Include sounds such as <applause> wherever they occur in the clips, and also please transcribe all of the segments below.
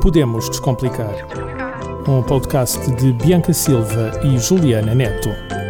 Podemos Descomplicar. Um podcast de Bianca Silva e Juliana Neto.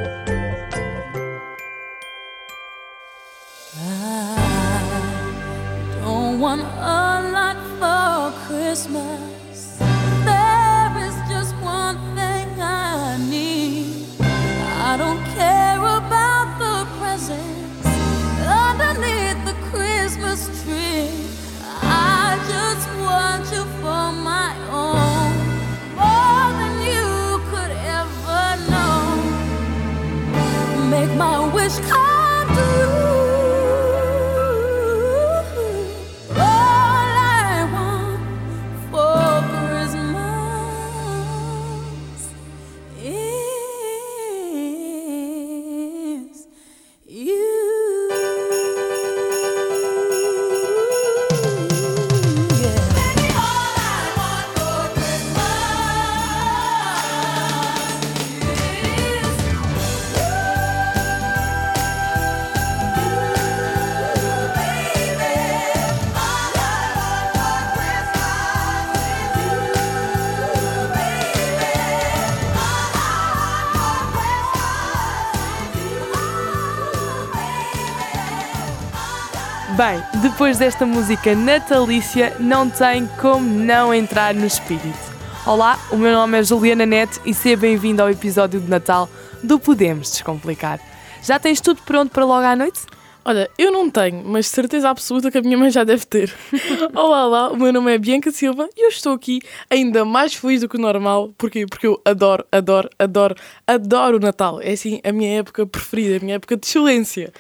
Bem, depois desta música natalícia, não tem como não entrar no espírito. Olá, o meu nome é Juliana Neto e seja bem-vindo ao episódio de Natal do Podemos Descomplicar. Já tens tudo pronto para logo à noite? Olha, eu não tenho, mas certeza absoluta que a minha mãe já deve ter. <laughs> Olá, olá, o meu nome é Bianca Silva e eu estou aqui ainda mais feliz do que o normal. Porquê? Porque eu adoro, adoro, adoro, adoro o Natal. É assim a minha época preferida, a minha época de excelência.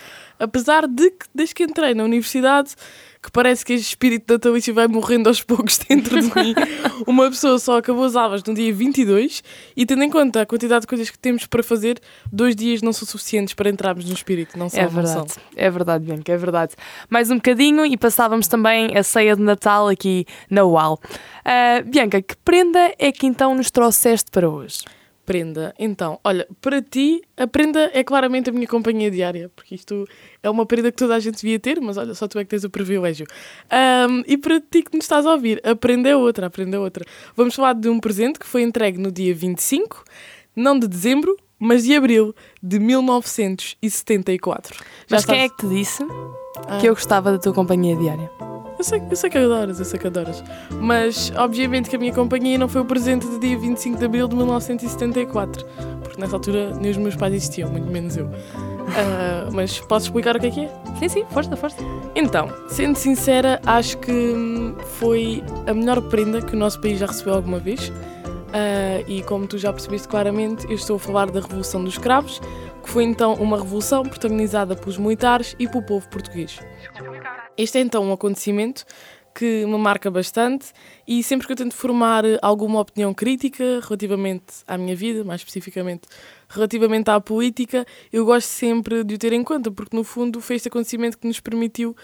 Apesar de que, desde que entrei na universidade, que parece que este espírito natalício vai morrendo aos poucos <laughs> dentro de mim. Uma pessoa só acabou as aulas no dia 22 e, tendo em conta a quantidade de coisas que temos para fazer, dois dias não são suficientes para entrarmos no espírito. Não são, É não são. verdade, é verdade, Bianca, é verdade. Mais um bocadinho e passávamos também a ceia de Natal aqui na UAL. Ah, Bianca, que prenda é que então nos trouxeste para hoje? Prenda. Então, olha, para ti, a prenda é claramente a minha companhia diária, porque isto é uma prenda que toda a gente devia ter, mas olha, só tu é que tens o privilégio. Ahm, e para ti que nos estás a ouvir, a prenda é outra, a prenda é outra. Vamos falar de um presente que foi entregue no dia 25, não de dezembro, mas de abril de 1974. Já Mas quem é sabes- que te disse Ah. que eu gostava da tua companhia diária? Eu sei, eu sei que adoras, eu sei que adoras. Mas, obviamente, que a minha companhia não foi o presente do dia 25 de abril de 1974. Porque nessa altura nem os meus pais existiam, muito menos eu. Ah, mas posso explicar o que é que é? Sim, sim, força, força. Então, sendo sincera, acho que foi a melhor prenda que o nosso país já recebeu alguma vez. Ah, e como tu já percebeste claramente, eu estou a falar da Revolução dos Escravos, que foi então uma revolução protagonizada pelos militares e pelo povo português. Este é então um acontecimento que me marca bastante e sempre que eu tento formar alguma opinião crítica relativamente à minha vida, mais especificamente relativamente à política, eu gosto sempre de o ter em conta, porque no fundo foi este acontecimento que nos permitiu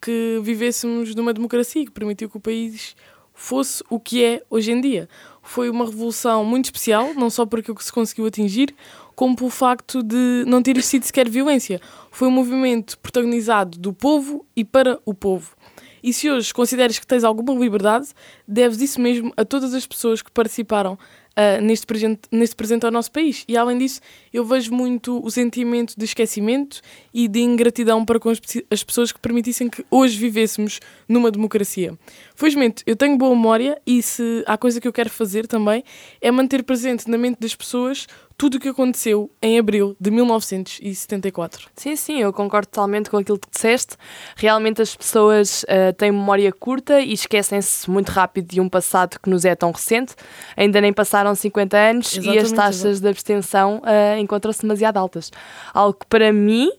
que vivêssemos numa democracia, que permitiu que o país fosse o que é hoje em dia. Foi uma revolução muito especial, não só por aquilo que se conseguiu atingir, como pelo facto de não ter sido sequer violência. Foi um movimento protagonizado do povo e para o povo. E se hoje consideras que tens alguma liberdade, deves isso mesmo a todas as pessoas que participaram ah, neste, presente, neste presente ao nosso país. E além disso, eu vejo muito o sentimento de esquecimento e de ingratidão para com as pessoas que permitissem que hoje vivêssemos numa democracia. Felizmente, eu tenho boa memória e se há coisa que eu quero fazer também é manter presente na mente das pessoas tudo o que aconteceu em abril de 1974. Sim, sim, eu concordo totalmente com aquilo que disseste. Realmente as pessoas ah, têm memória curta e esquecem-se muito rápido de um passado que nos é tão recente. Ainda nem passaram 50 anos e as Exatamente, taxas exato. de abstenção ah, encontram-se demasiado altas. Algo que para mim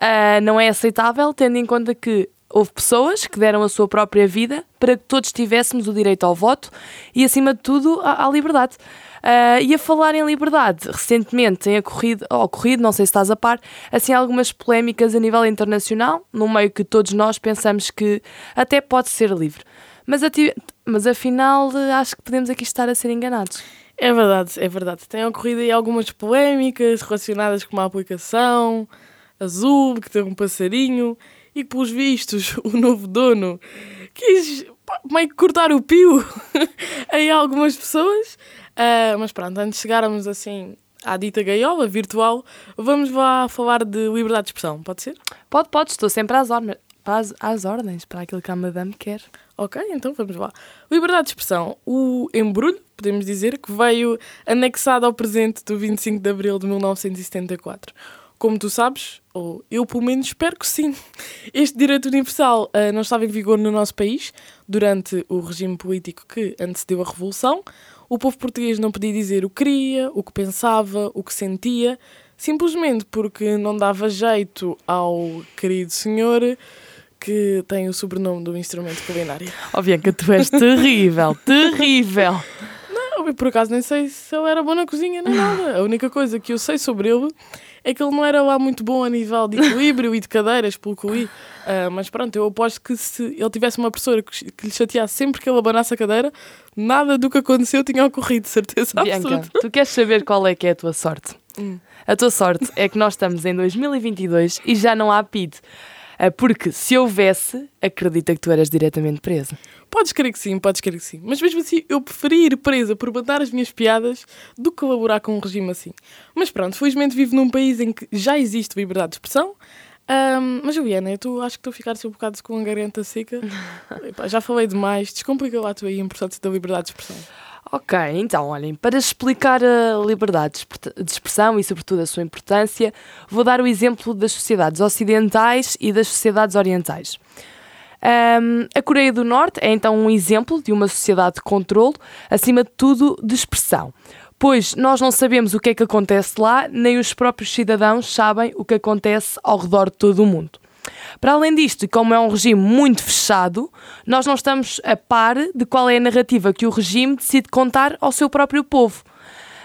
ah, não é aceitável, tendo em conta que houve pessoas que deram a sua própria vida para que todos tivéssemos o direito ao voto e, acima de tudo, à, à liberdade. Ah, e a falar em liberdade, recentemente tem ocorrido, ocorrido, não sei se estás a par, assim algumas polémicas a nível internacional, num meio que todos nós pensamos que até pode ser livre. Mas, mas afinal, acho que podemos aqui estar a ser enganados. É verdade, é verdade. Tem ocorrido aí algumas polémicas relacionadas com uma aplicação azul que tem um passarinho e que, pelos vistos, <laughs> o novo dono quis pá, meio que cortar o pio <laughs> em algumas pessoas. Ah, mas pronto, antes de chegarmos assim à dita gaiola virtual, vamos lá falar de liberdade de expressão, pode ser? Pode, pode, estou sempre às, ordens, às, às ordens para aquilo que a madame quer. Ok, então vamos lá. Liberdade de expressão. O embrulho, podemos dizer, que veio anexado ao presente do 25 de abril de 1974. Como tu sabes, ou eu pelo menos espero que sim, este direito universal ah, não estava em vigor no nosso país durante o regime político que antecedeu a Revolução. O povo português não podia dizer o que queria, o que pensava, o que sentia, simplesmente porque não dava jeito ao querido senhor que tem o sobrenome do instrumento culinário. Ó Bianca, tu és terrível, terrível. Eu, por acaso nem sei se ele era bom na cozinha nem nada. A única coisa que eu sei sobre ele é que ele não era lá muito bom a nível de equilíbrio e de cadeiras, pelo que eu li. Ah, mas pronto, eu aposto que se ele tivesse uma professora que, que lhe chateasse sempre que ele abanasse a cadeira, nada do que aconteceu tinha ocorrido, certeza Bianca, absoluta. tu queres saber qual é que é a tua sorte? Hum. A tua sorte é que nós estamos em 2022 e já não há PID. Ah, Porque se houvesse, acredita que tu eras diretamente presa. Podes crer que sim, podes crer que sim. Mas mesmo assim, eu preferi ir presa por mandar as minhas piadas do que colaborar com um regime assim. Mas pronto, felizmente vivo num país em que já existe liberdade de expressão. Ahm, mas Juliana, eu tô, acho que estou a ficar assim um bocado com a garganta seca. <laughs> Epá, já falei demais. Descomplica lá tu aí a importância da liberdade de expressão. Ok, então olhem, para explicar a liberdade de expre- de expressão e, sobretudo, a sua importância, vou dar o exemplo das sociedades ocidentais e das sociedades orientais. Ahm, a Coreia do Norte é então um exemplo de uma sociedade de controlo, acima de tudo de expressão, pois nós não sabemos o que é que acontece lá, nem os próprios cidadãos sabem o que acontece ao redor de todo o mundo. Para além disto, como é um regime muito fechado, nós não estamos a par de qual é a narrativa que o regime decide contar ao seu próprio povo.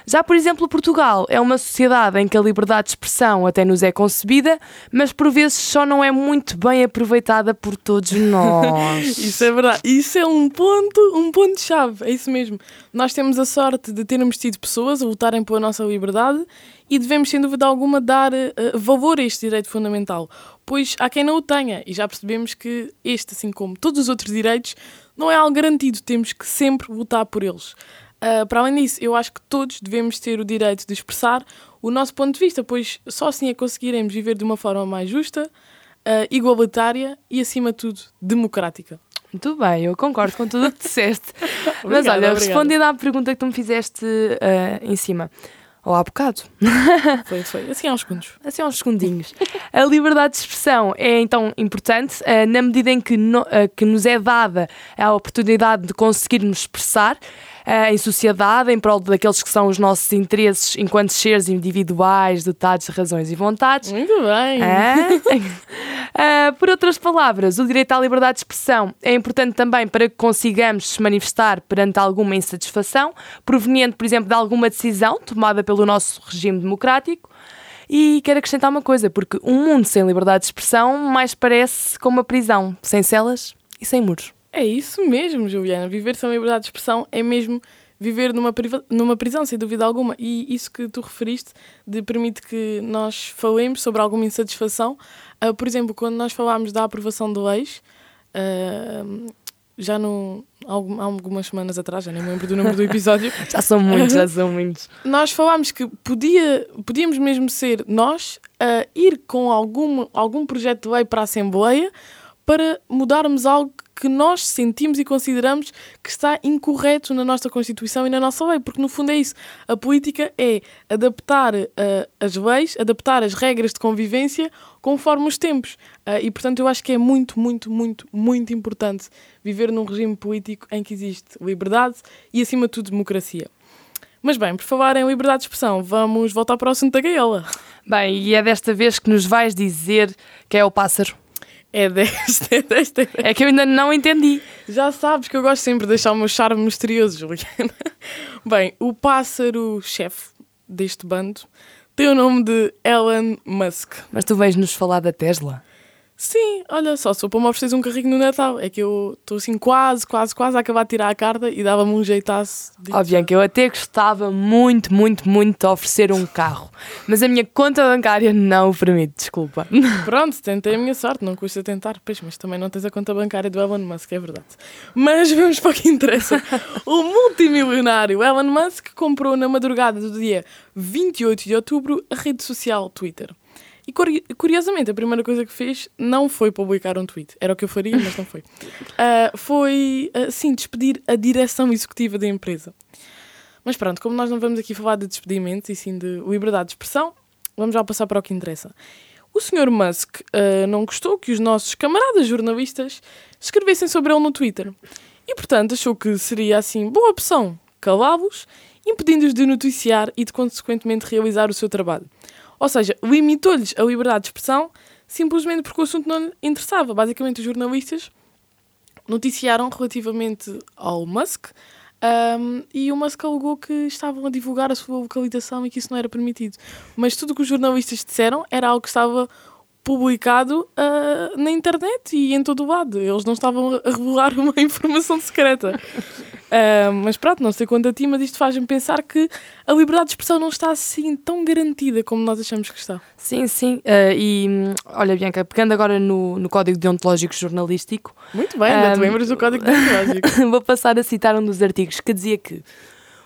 Já, por exemplo, Portugal é uma sociedade em que a liberdade de expressão até nos é concebida, mas por vezes só não é muito bem aproveitada por todos <laughs> nós. Isso é verdade. Isso é um ponto, um ponto chave. É isso mesmo. Nós temos a sorte de termos tido pessoas a lutarem pela nossa liberdade e devemos, sem dúvida alguma, dar eh, valor a este direito fundamental. Pois há quem não o tenha e já percebemos que este, assim como todos os outros direitos, não é algo garantido. Temos que sempre lutar por eles. Ah, para além disso, eu acho que todos devemos ter o direito de expressar o nosso ponto de vista, pois só assim é que conseguiremos viver de uma forma mais justa, ah, igualitária e, acima de tudo, democrática. Muito bem, eu concordo com tudo o que disseste. <laughs> Mas Obrigada, olha, obrigada. respondendo à pergunta que tu me fizeste ah, em cima, ou há bocado, <laughs> Foi, foi. Assim há uns segundos. assim há uns segundinhos. A liberdade de expressão é então importante ah, na medida em que, no- ah, que nos é dada a oportunidade de conseguirmos expressar em sociedade em prol daqueles que são os nossos interesses enquanto seres individuais, dotados de razões e vontades. Muito bem. Ah, <laughs> por outras palavras, o direito à liberdade de expressão é importante também para que consigamos se manifestar perante alguma insatisfação, proveniente, por exemplo, de alguma decisão tomada pelo nosso regime democrático. E quero acrescentar uma coisa, porque um mundo sem liberdade de expressão mais parece como uma prisão, sem celas e sem muros. É isso mesmo, Juliana. Viver sem liberdade de expressão é mesmo viver numa, numa prisão, sem dúvida alguma. E isso que tu referiste de permite que nós falemos sobre alguma insatisfação. Ah, por exemplo, quando nós falámos da aprovação de leis, ah, já no, algum- há algumas semanas atrás, já nem me lembro do número do episódio, <laughs> Já são muitos, já são <laughs> muitos. nós falámos que podia, podíamos mesmo ser nós a ir com algum, algum projeto de lei para a Assembleia para mudarmos algo que nós sentimos e consideramos que está incorreto na nossa Constituição e na nossa lei, porque no fundo é isso. A política é adaptar ah, as leis, adaptar as regras de convivência conforme os tempos. Ah, e portanto eu acho que é muito, muito, muito, muito importante viver num regime político em que existe liberdade e acima de tudo democracia. Mas bem, por falar em liberdade de expressão, vamos voltar para o assunto da gaiola. Bem, e é desta vez que nos vais dizer que é o pássaro. É desta, <laughs> é desta. é desta. É que eu ainda não entendi. Já sabes que eu gosto sempre de deixar o meu charme misterioso, Juliana. <laughs> Bem, o pássaro-chefe deste bando tem o nome de Elon Musk. Mas tu vens nos falar da Tesla. Sim, olha só, só para me ofereces um carrinho no Natal. É que eu estou assim quase, quase, quase a acabar de tirar a carta e dava-me um jeitaço. Ó, Bianca, eu até gostava muito, muito, muito de oferecer um carro, mas a minha conta bancária não o permite, desculpa. <laughs> Pronto, tentei a minha sorte, não custa tentar, pois, mas também não tens a conta bancária do Elon Musk, é verdade. Mas vamos para o que interessa. <laughs> o multimilionário Elon Musk comprou na madrugada do dia 28 de outubro a rede social Twitter. E curiosamente, a primeira coisa que fez não foi publicar um tweet. Era o que eu faria, mas não foi. Uh, <laughs> foi, uh, sim, despedir a direção executiva da empresa. Mas pronto, como nós não vamos aqui falar de despedimentos e sim de liberdade de expressão, vamos já passar para o que interessa. O Sr. Musk uh, não gostou que os nossos camaradas jornalistas escrevessem sobre ele no Twitter. E, portanto, achou que seria, assim, boa opção calá-los, impedindo-os de noticiar e de, consequentemente, realizar o seu trabalho. Ou seja, limitou-lhes a liberdade de expressão simplesmente porque o assunto não lhe interessava. Basicamente, os jornalistas noticiaram relativamente ao Musk um, e o Musk alegou que estavam a divulgar a sua localização e que isso não era permitido. Mas tudo o que os jornalistas disseram era algo que estava publicado uh, na internet e em todo o lado. Eles não estavam a revelar <laughs> uma informação secreta. Uh, mas pronto, não sei quanto a ti, mas isto faz-me pensar que a liberdade de expressão não está assim tão garantida como nós achamos que está. Sim, sim. Uh, e olha, Bianca, pegando agora no, no Código Deontológico Jornalístico. Muito bem, ainda te lembras do Código Deontológico. <laughs> vou passar a citar um dos artigos que dizia que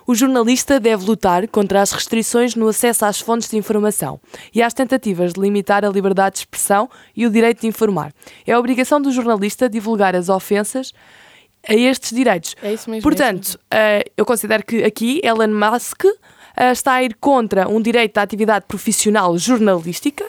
o jornalista deve lutar contra as restrições no acesso às fontes de informação e às tentativas de limitar a liberdade de expressão e o direito de informar. É a obrigação do jornalista divulgar as ofensas a estes direitos. É isso mesmo. Portanto, é uh, eu considero que aqui Elon Musk uh, está a ir contra um direito à atividade profissional jornalística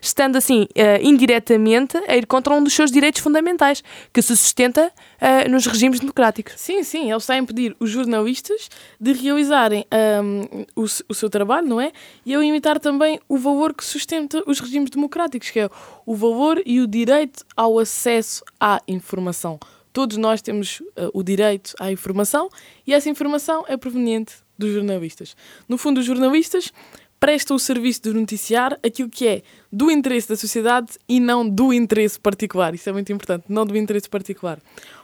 estando assim uh, indiretamente a ir contra um dos seus direitos fundamentais, que se sustenta uh, nos regimes democráticos. Sim, sim, ele está a impedir os jornalistas de realizarem um, o, o seu trabalho, não é? E a imitar também o valor que sustenta os regimes democráticos, que é o valor e o direito ao acesso à informação. Todos nós temos uh, o direito à informação e essa informação é proveniente dos jornalistas. No fundo, os jornalistas presta o serviço de noticiar aquilo que é do interesse da sociedade e não do interesse particular. Isso é muito importante, não do interesse particular.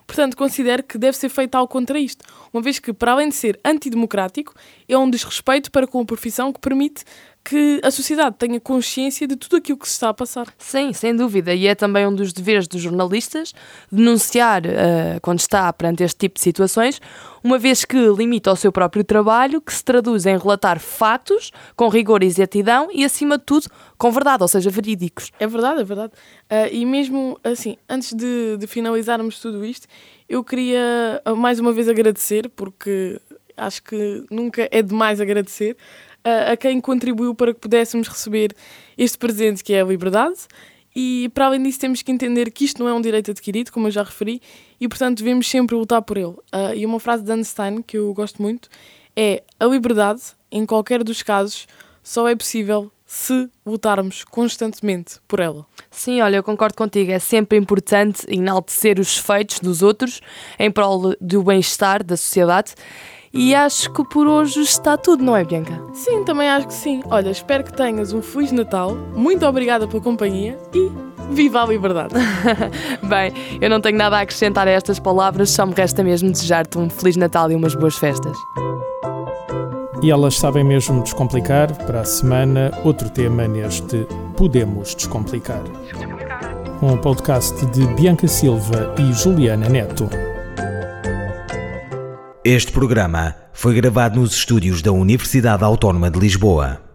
Portanto, considero que deve ser feito algo contra isto, uma vez que, para além de ser antidemocrático, é um desrespeito para com a profissão que permite que a sociedade tenha consciência de tudo aquilo que se está a passar. Sim, sem dúvida. E é também um dos deveres dos jornalistas denunciar, uh, quando está perante este tipo de situações, uma vez que limita o seu próprio trabalho, que se traduz em relatar fatos com rigor e exatidão e, acima de tudo, com verdade, ou seja, verídicos. É verdade, é verdade. Uh, e mesmo assim, antes de, de finalizarmos tudo isto, eu queria ah, mais uma vez agradecer, porque acho que nunca é demais agradecer a, quem contribuiu para que pudéssemos receber este presente que é a liberdade. E para além disso, temos que entender que isto não é um direito adquirido, como eu já referi, e portanto devemos sempre lutar por ele. Uh, e uma frase de Einstein que eu gosto muito é: A liberdade, em qualquer dos casos, só é possível se lutarmos constantemente por ela. Sim, olha, eu concordo contigo. É sempre importante enaltecer os feitos dos outros em prol do bem-estar da sociedade e acho que por hoje está tudo, não é, Bianca? Sim, também acho que sim. Olha, espero que tenhas um Feliz Natal. Muito obrigada pela companhia e viva a liberdade. <laughs> Bem, eu não tenho nada a acrescentar a estas palavras, só me resta mesmo desejar-te um Feliz Natal e umas boas festas. E elas sabem mesmo descomplicar. Para a semana, outro tema neste Podemos Descomplicar. Um podcast de Bianca Silva e Juliana Neto. Este programa foi gravado nos estúdios da Universidade Autónoma de Lisboa.